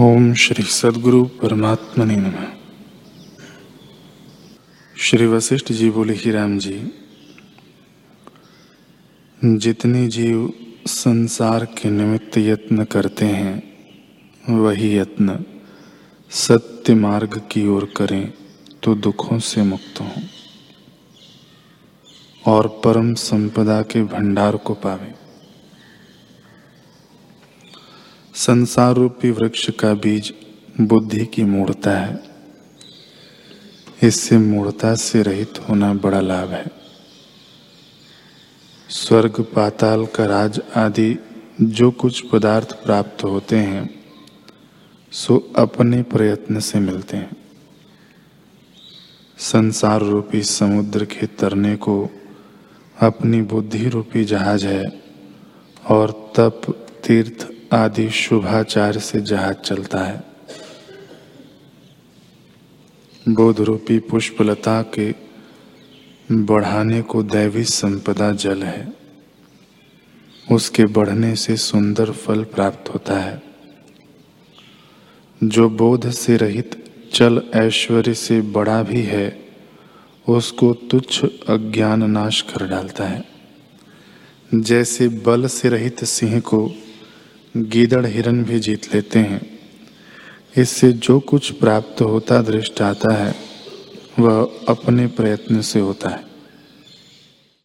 ओम श्री सदगुरु परमात्मा ने नम। श्री वशिष्ठ जी बोले, ही राम जी, जितने जीव संसार के निमित्त यत्न करते हैं, वही यत्न सत्य मार्ग की ओर करें तो दुखों से मुक्त हों और परम संपदा के भंडार को पावे। संसार रूपी वृक्ष का बीज बुद्धि की मूर्ता है। इससे मूर्ता से रहित होना बड़ा लाभ है। स्वर्ग, पाताल का राज आदि जो कुछ पदार्थ प्राप्त होते हैं, सो अपने प्रयत्न से मिलते हैं। संसार रूपी समुद्र के तरने को अपनी बुद्धि रूपी जहाज़ है और तप, तीर्थ आदि शुभाचार से जहाज़ चलता है। बोध रूपी पुष्पलता के बढ़ाने को दैवी संपदा जल है। उसके बढ़ने से सुंदर फल प्राप्त होता है। जो बोध से रहित चल ऐश्वर्य से बड़ा भी है, उसको तुच्छ अज्ञान नाश कर डालता है। जैसे बल से रहित सिंह को गीदड़ हिरन भी जीत लेते हैं। इससे जो कुछ प्राप्त होता दृष्ट आता है, वह अपने प्रयत्न से होता है।